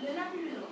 Le lac Luron.